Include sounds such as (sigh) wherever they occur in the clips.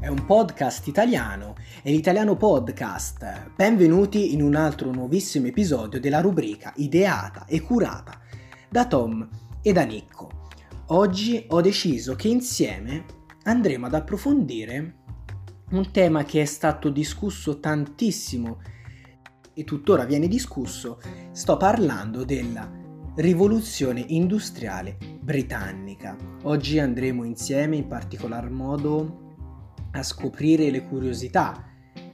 è un podcast italiano, è l'Italiano Podcast. Benvenuti in un altro nuovissimo episodio della rubrica ideata e curata da Tom e da Nicco. Oggi ho deciso che insieme andremo ad approfondire un tema che è stato discusso tantissimo e tuttora viene discusso. Sto parlando della rivoluzione industriale britannica. Oggi andremo insieme in particolar modo a scoprire le curiosità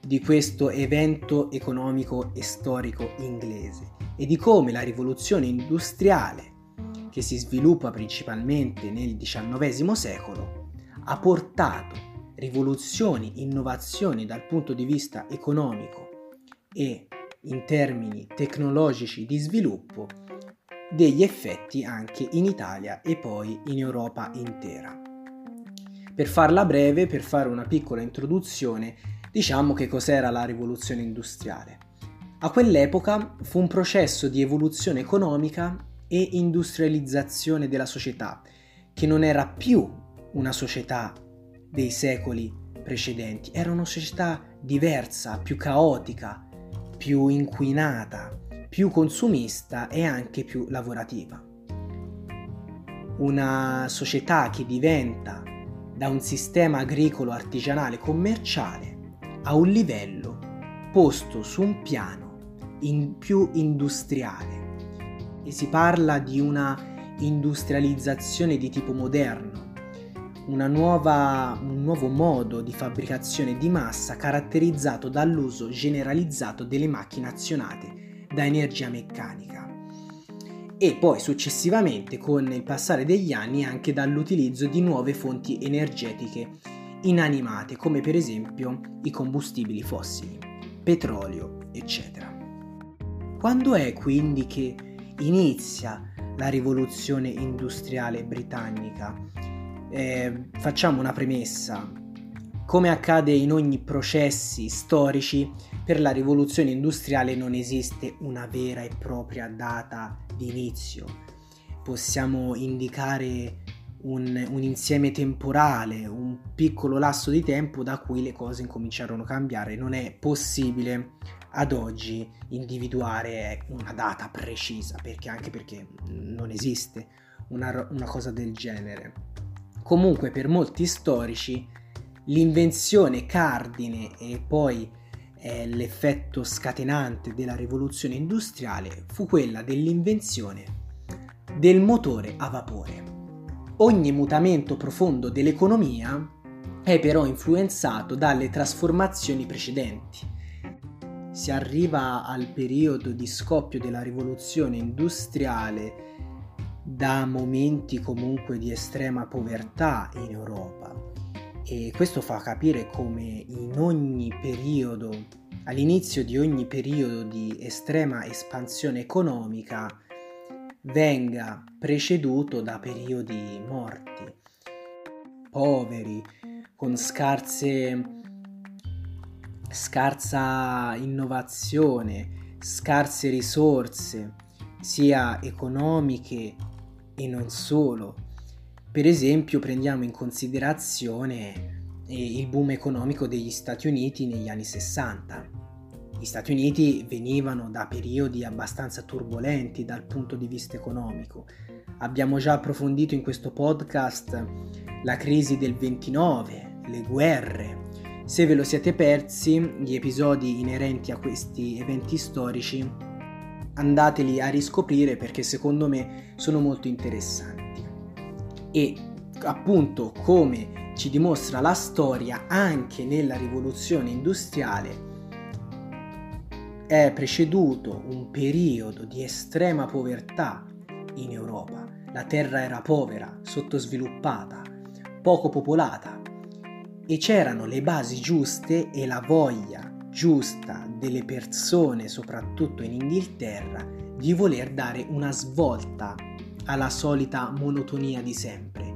di questo evento economico e storico inglese e di come la rivoluzione industriale, che si sviluppa principalmente nel XIX secolo, ha portato rivoluzioni, innovazioni dal punto di vista economico e in termini tecnologici di sviluppo degli effetti anche in Italia e poi in Europa intera. Per farla breve, per fare una piccola introduzione, diciamo che cos'era la rivoluzione industriale. A quell'epoca fu un processo di evoluzione economica e industrializzazione della società, che non era più una società dei secoli precedenti, era una società diversa, più caotica, più inquinata, più consumista e anche più lavorativa. Una società che diventa da un sistema agricolo artigianale commerciale a un livello posto su un piano in più industriale. E si parla di una industrializzazione di tipo moderno, nuova, un nuovo modo di fabbricazione di massa caratterizzato dall'uso generalizzato delle macchine azionate da energia meccanica e poi successivamente con il passare degli anni anche dall'utilizzo di nuove fonti energetiche inanimate come per esempio i combustibili fossili, petrolio, eccetera. Quando è quindi che inizia la rivoluzione industriale britannica? Eh, facciamo una premessa. Come accade in ogni processi storici, per la rivoluzione industriale non esiste una vera e propria data di inizio. Possiamo indicare un, un, insieme temporale, un piccolo lasso di tempo da cui le cose incominciarono a cambiare. Non è possibile ad oggi individuare una data precisa, perché anche perché non esiste una, una cosa del genere. Comunque per molti storici l'invenzione cardine e poi eh, l'effetto scatenante della rivoluzione industriale fu quella dell'invenzione del motore a vapore. Ogni mutamento profondo dell'economia è però influenzato dalle trasformazioni precedenti. Si arriva al periodo di scoppio della rivoluzione industriale da momenti comunque di estrema povertà in Europa e questo fa capire come in ogni periodo, all'inizio di ogni periodo di estrema espansione economica, venga preceduto da periodi morti, poveri, con scarse, scarsa innovazione, scarse risorse, sia economiche e non solo per esempio prendiamo in considerazione eh, il boom economico degli Stati Uniti negli anni 60. Gli Stati Uniti venivano da periodi abbastanza turbolenti dal punto di vista economico. Abbiamo già approfondito in questo podcast la crisi del 29, le guerre. Se ve lo siete persi, gli episodi inerenti a questi eventi storici, andateli a riscoprire perché secondo me sono molto interessanti e appunto come ci dimostra la storia anche nella rivoluzione industriale è preceduto un periodo di estrema povertà in Europa. La terra era povera, sottosviluppata, poco popolata e c'erano le basi giuste e la voglia giusta delle persone, soprattutto in Inghilterra, di voler dare una svolta alla solita monotonia di sempre.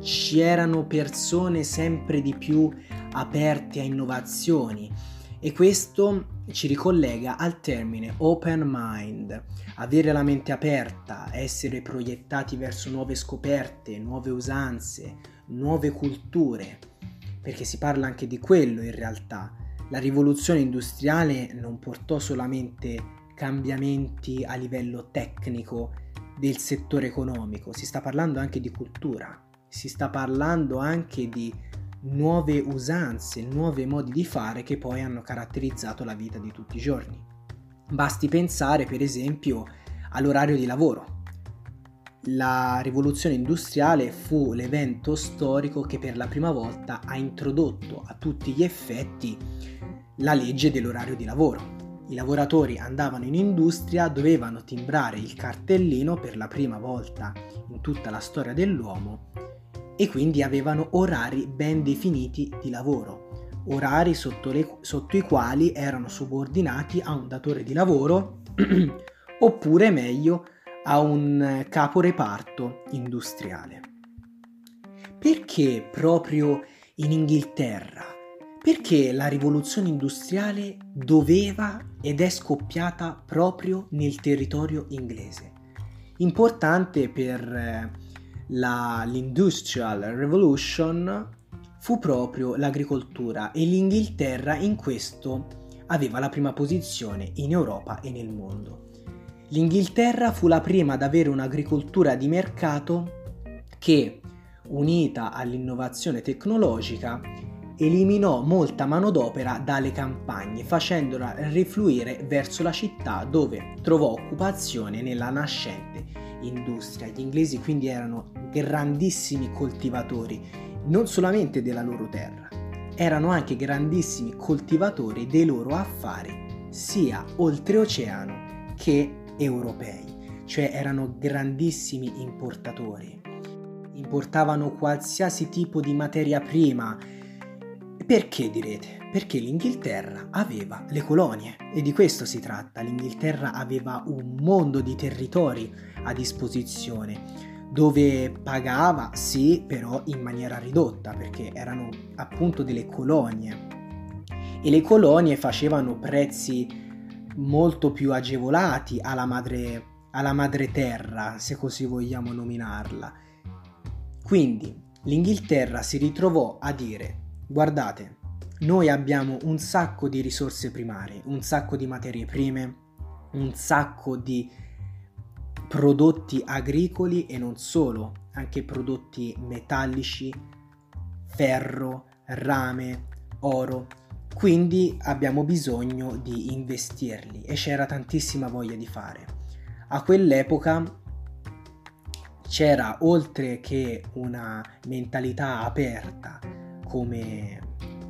C'erano persone sempre di più aperte a innovazioni e questo ci ricollega al termine open mind, avere la mente aperta, essere proiettati verso nuove scoperte, nuove usanze, nuove culture. perché si parla anche di quello in realtà. La rivoluzione industriale non portò solamente cambiamenti a livello tecnico del settore economico, si sta parlando anche di cultura, si sta parlando anche di nuove usanze, nuovi modi di fare che poi hanno caratterizzato la vita di tutti i giorni. Basti pensare per esempio all'orario di lavoro. La rivoluzione industriale fu l'evento storico che per la prima volta ha introdotto a tutti gli effetti la legge dell'orario di lavoro. I lavoratori andavano in industria, dovevano timbrare il cartellino per la prima volta in tutta la storia dell'uomo e quindi avevano orari ben definiti di lavoro, orari sotto, le, sotto i quali erano subordinati a un datore di lavoro (clears throat) oppure meglio a un caporeparto industriale. Perché proprio in Inghilterra? Perché la rivoluzione industriale doveva ed è scoppiata proprio nel territorio inglese? Importante per eh, la, l'Industrial Revolution fu proprio l'agricoltura e l'Inghilterra in questo aveva la prima posizione in Europa e nel mondo. L'Inghilterra fu la prima ad avere un'agricoltura di mercato che, unita all'innovazione tecnologica, eliminò molta manodopera dalle campagne, facendola rifluire verso la città dove trovò occupazione nella nascente industria. Gli inglesi quindi erano grandissimi coltivatori, non solamente della loro terra, erano anche grandissimi coltivatori dei loro affari, sia oltreoceano che europei, cioè erano grandissimi importatori. Importavano qualsiasi tipo di materia prima. Perché direte? Perché l'Inghilterra aveva le colonie e di questo si tratta. L'Inghilterra aveva un mondo di territori a disposizione dove pagava, sì, però in maniera ridotta, perché erano appunto delle colonie. E le colonie facevano prezzi molto più agevolati alla madre, alla madre terra, se così vogliamo nominarla. Quindi l'Inghilterra si ritrovò a dire, guardate, noi abbiamo un sacco di risorse primarie, un sacco di materie prime, un sacco di prodotti agricoli e non solo, anche prodotti metallici, ferro, rame, oro. Quindi abbiamo bisogno di investirli e c'era tantissima voglia di fare. A quell'epoca c'era oltre che una mentalità aperta, come,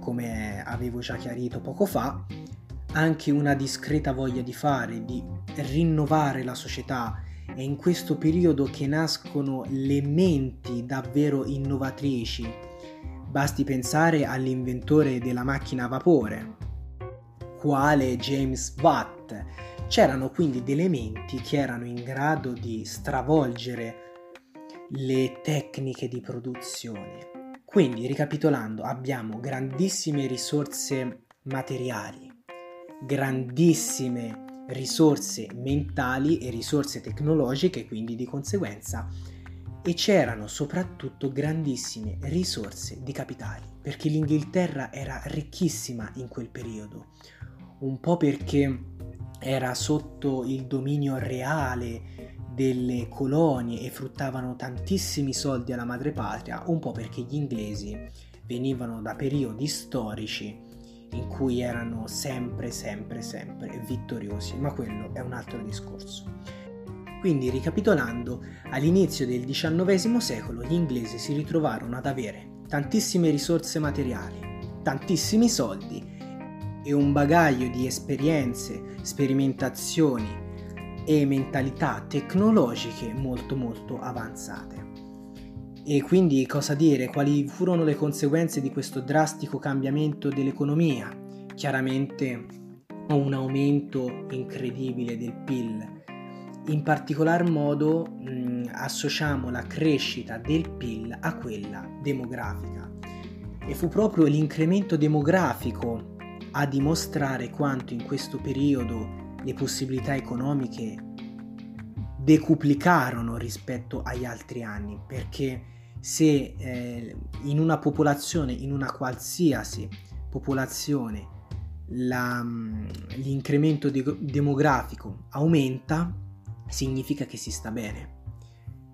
come avevo già chiarito poco fa, anche una discreta voglia di fare, di rinnovare la società è in questo periodo che nascono le menti davvero innovatrici. Basti pensare all'inventore della macchina a vapore, quale James Watt. C'erano quindi delle menti che erano in grado di stravolgere le tecniche di produzione. Quindi, ricapitolando, abbiamo grandissime risorse materiali, grandissime risorse mentali e risorse tecnologiche, quindi di conseguenza, e c'erano soprattutto grandissime risorse di capitali, perché l'Inghilterra era ricchissima in quel periodo, un po' perché era sotto il dominio reale delle colonie e fruttavano tantissimi soldi alla madrepatria, un po' perché gli inglesi venivano da periodi storici in cui erano sempre, sempre, sempre vittoriosi, ma quello è un altro discorso. Quindi, ricapitolando, all'inizio del XIX secolo gli inglesi si ritrovarono ad avere tantissime risorse materiali, tantissimi soldi e un bagaglio di esperienze, sperimentazioni e mentalità tecnologiche molto molto avanzate. E quindi cosa dire? Quali furono le conseguenze di questo drastico cambiamento dell'economia? Chiaramente un aumento incredibile del PIL. In particolar modo mh, associamo la crescita del PIL a quella demografica. E fu proprio l'incremento demografico a dimostrare quanto in questo periodo le possibilità economiche decuplicarono rispetto agli altri anni, perché se eh, in una popolazione, in una qualsiasi popolazione, la, mm, l'incremento de- demografico aumenta, significa che si sta bene.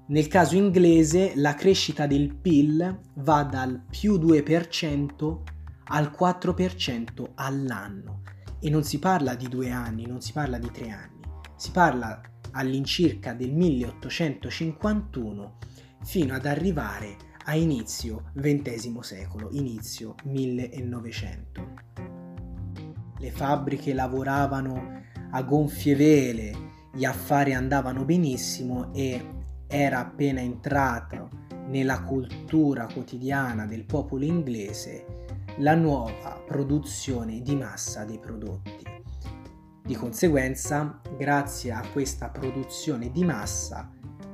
Nel caso inglese la crescita del PIL va dal più 2% al 4% all'anno e non si parla di due anni, non si parla di tre anni, si parla all'incirca del 1851 fino ad arrivare a inizio XX secolo, inizio 1900. Le fabbriche lavoravano a gonfie vele, gli affari andavano benissimo e era appena entrato nella cultura quotidiana del popolo inglese la nuova produzione di massa dei prodotti. Di conseguenza, grazie a questa produzione di massa,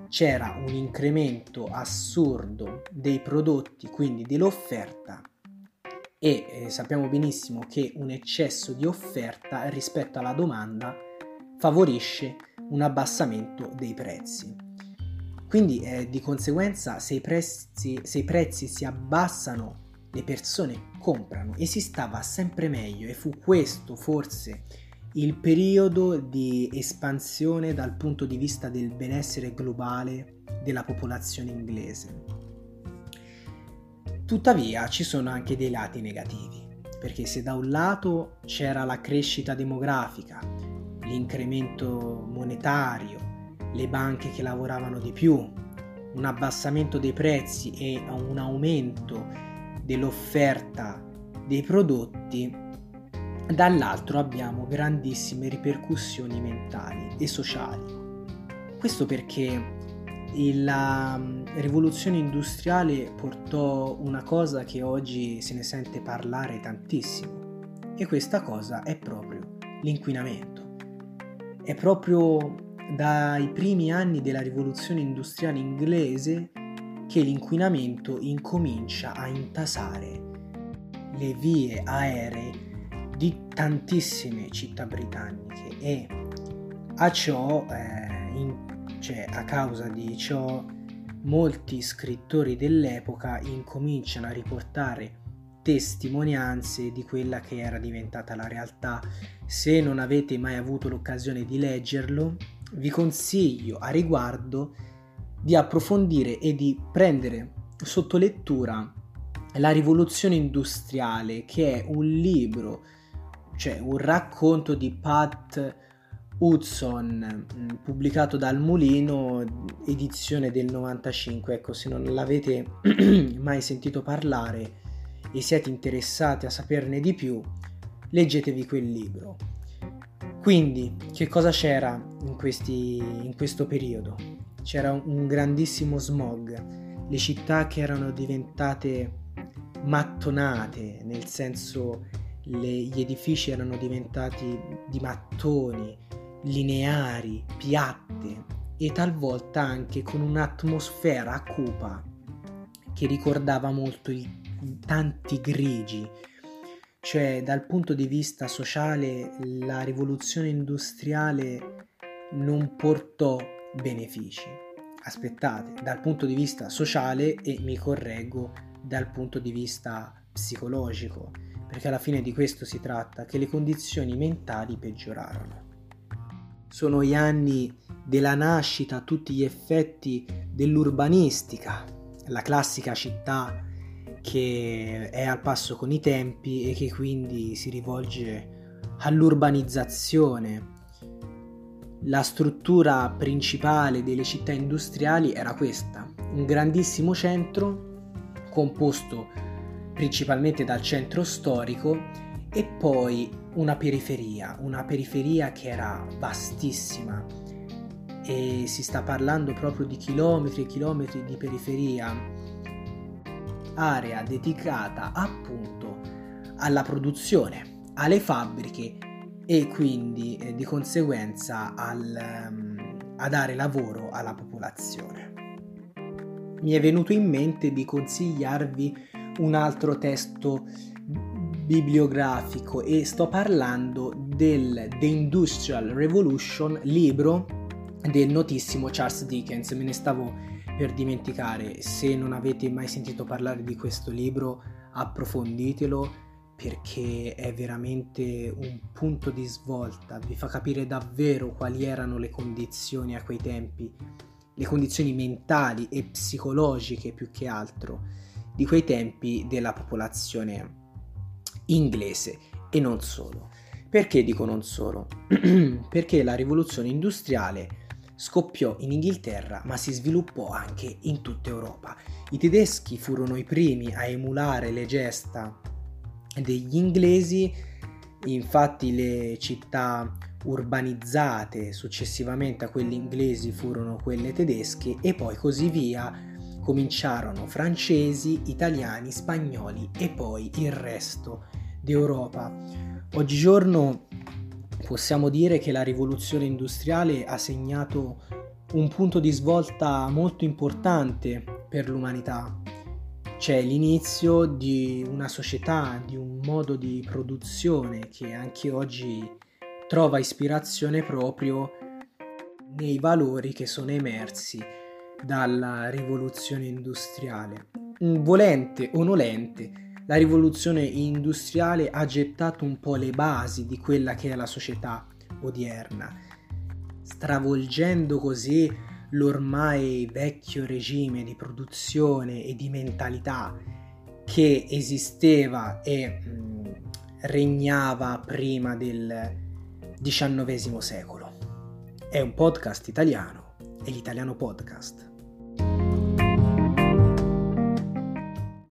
c'era un incremento assurdo dei prodotti, quindi dell'offerta, e eh, sappiamo benissimo che un eccesso di offerta rispetto alla domanda favorisce un abbassamento dei prezzi. Quindi eh, di conseguenza se i, prezzi, se i prezzi si abbassano le persone comprano e si stava sempre meglio e fu questo forse il periodo di espansione dal punto di vista del benessere globale della popolazione inglese. Tuttavia ci sono anche dei lati negativi, perché se da un lato c'era la crescita demografica, l'incremento monetario, le banche che lavoravano di più, un abbassamento dei prezzi e un aumento dell'offerta dei prodotti, dall'altro abbiamo grandissime ripercussioni mentali e sociali. Questo perché la mm, rivoluzione industriale portò una cosa che oggi se ne sente parlare tantissimo e questa cosa è proprio l'inquinamento. È proprio dai primi anni della rivoluzione industriale inglese che l'inquinamento incomincia a intasare le vie aeree di tantissime città britanniche e a ciò, eh, in, cioè a causa di ciò, molti scrittori dell'epoca incominciano a riportare testimonianze di quella che era diventata la realtà. Se non avete mai avuto l'occasione di leggerlo, vi consiglio a riguardo di approfondire e di prendere sotto lettura La rivoluzione industriale, che è un libro, cioè un racconto di Pat Hudson, mm, pubblicato dal Mulino, edizione del 95. Ecco, se non l'avete (clears throat) mai sentito parlare e siete interessati a saperne di più, leggetevi quel libro. Quindi, che cosa c'era in, questi, in questo periodo? C'era un grandissimo smog, le città che erano diventate mattonate, nel senso le, gli edifici erano diventati di mattoni, lineari, piatte e talvolta anche con un'atmosfera cupa che ricordava molto i tanti grigi. Cioè dal punto di vista sociale la rivoluzione industriale non portò benefici. Aspettate, dal punto di vista sociale e mi correggo dal punto di vista psicologico, perché alla fine di questo si tratta, che le condizioni mentali peggiorarono. Sono gli anni della nascita a tutti gli effetti dell'urbanistica, la classica città che è al passo con i tempi e che quindi si rivolge all'urbanizzazione la struttura principale delle città industriali era questa, un grandissimo centro composto principalmente dal centro storico e poi una periferia, una periferia che era vastissima. E si sta parlando proprio di chilometri e chilometri di periferia, area dedicata appunto alla produzione, alle fabbriche e quindi eh, di conseguenza al, um, a dare lavoro alla popolazione. Mi è venuto in mente di consigliarvi un altro testo bibliografico e sto parlando del The Industrial Revolution, libro del notissimo Charles Dickens. Me ne stavo per dimenticare. Se non avete mai sentito parlare di questo libro, approfonditelo perché è veramente un punto di svolta, vi fa capire davvero quali erano le condizioni a quei tempi, le condizioni mentali e psicologiche più che altro di quei tempi della popolazione inglese e non solo. Perché dico non solo? (clears throat) perché la rivoluzione industriale scoppiò in Inghilterra ma si sviluppò anche in tutta Europa. I tedeschi furono i primi a emulare le gesta degli inglesi, infatti le città urbanizzate successivamente a quelle inglesi furono quelle tedesche e poi così via cominciarono francesi, italiani, spagnoli e poi il resto d'Europa. Oggigiorno possiamo dire che la rivoluzione industriale ha segnato un punto di svolta molto importante per l'umanità c'è l'inizio di una società, di un modo di produzione che anche oggi trova ispirazione proprio nei valori che sono emersi dalla rivoluzione industriale. Volente o nolente, la rivoluzione industriale ha gettato un po' le basi di quella che è la società odierna, stravolgendo così l'ormai vecchio regime di produzione e di mentalità che esisteva e mh, mm, regnava prima del XIX secolo. È un podcast italiano, è l'italiano podcast.